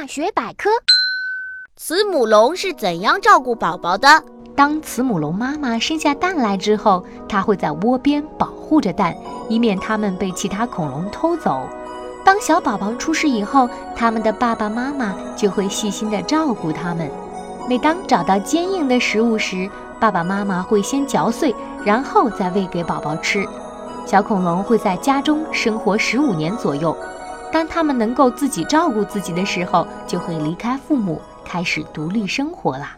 妈学百科：慈母龙是怎样照顾宝宝的？当慈母龙妈妈生下蛋来之后，它会在窝边保护着蛋，以免它们被其他恐龙偷走。当小宝宝出世以后，他们的爸爸妈妈就会细心地照顾他们。每当找到坚硬的食物时，爸爸妈妈会先嚼碎，然后再喂给宝宝吃。小恐龙会在家中生活十五年左右，当他们能够自己照顾自己的时候，就会离开父母，开始独立生活啦。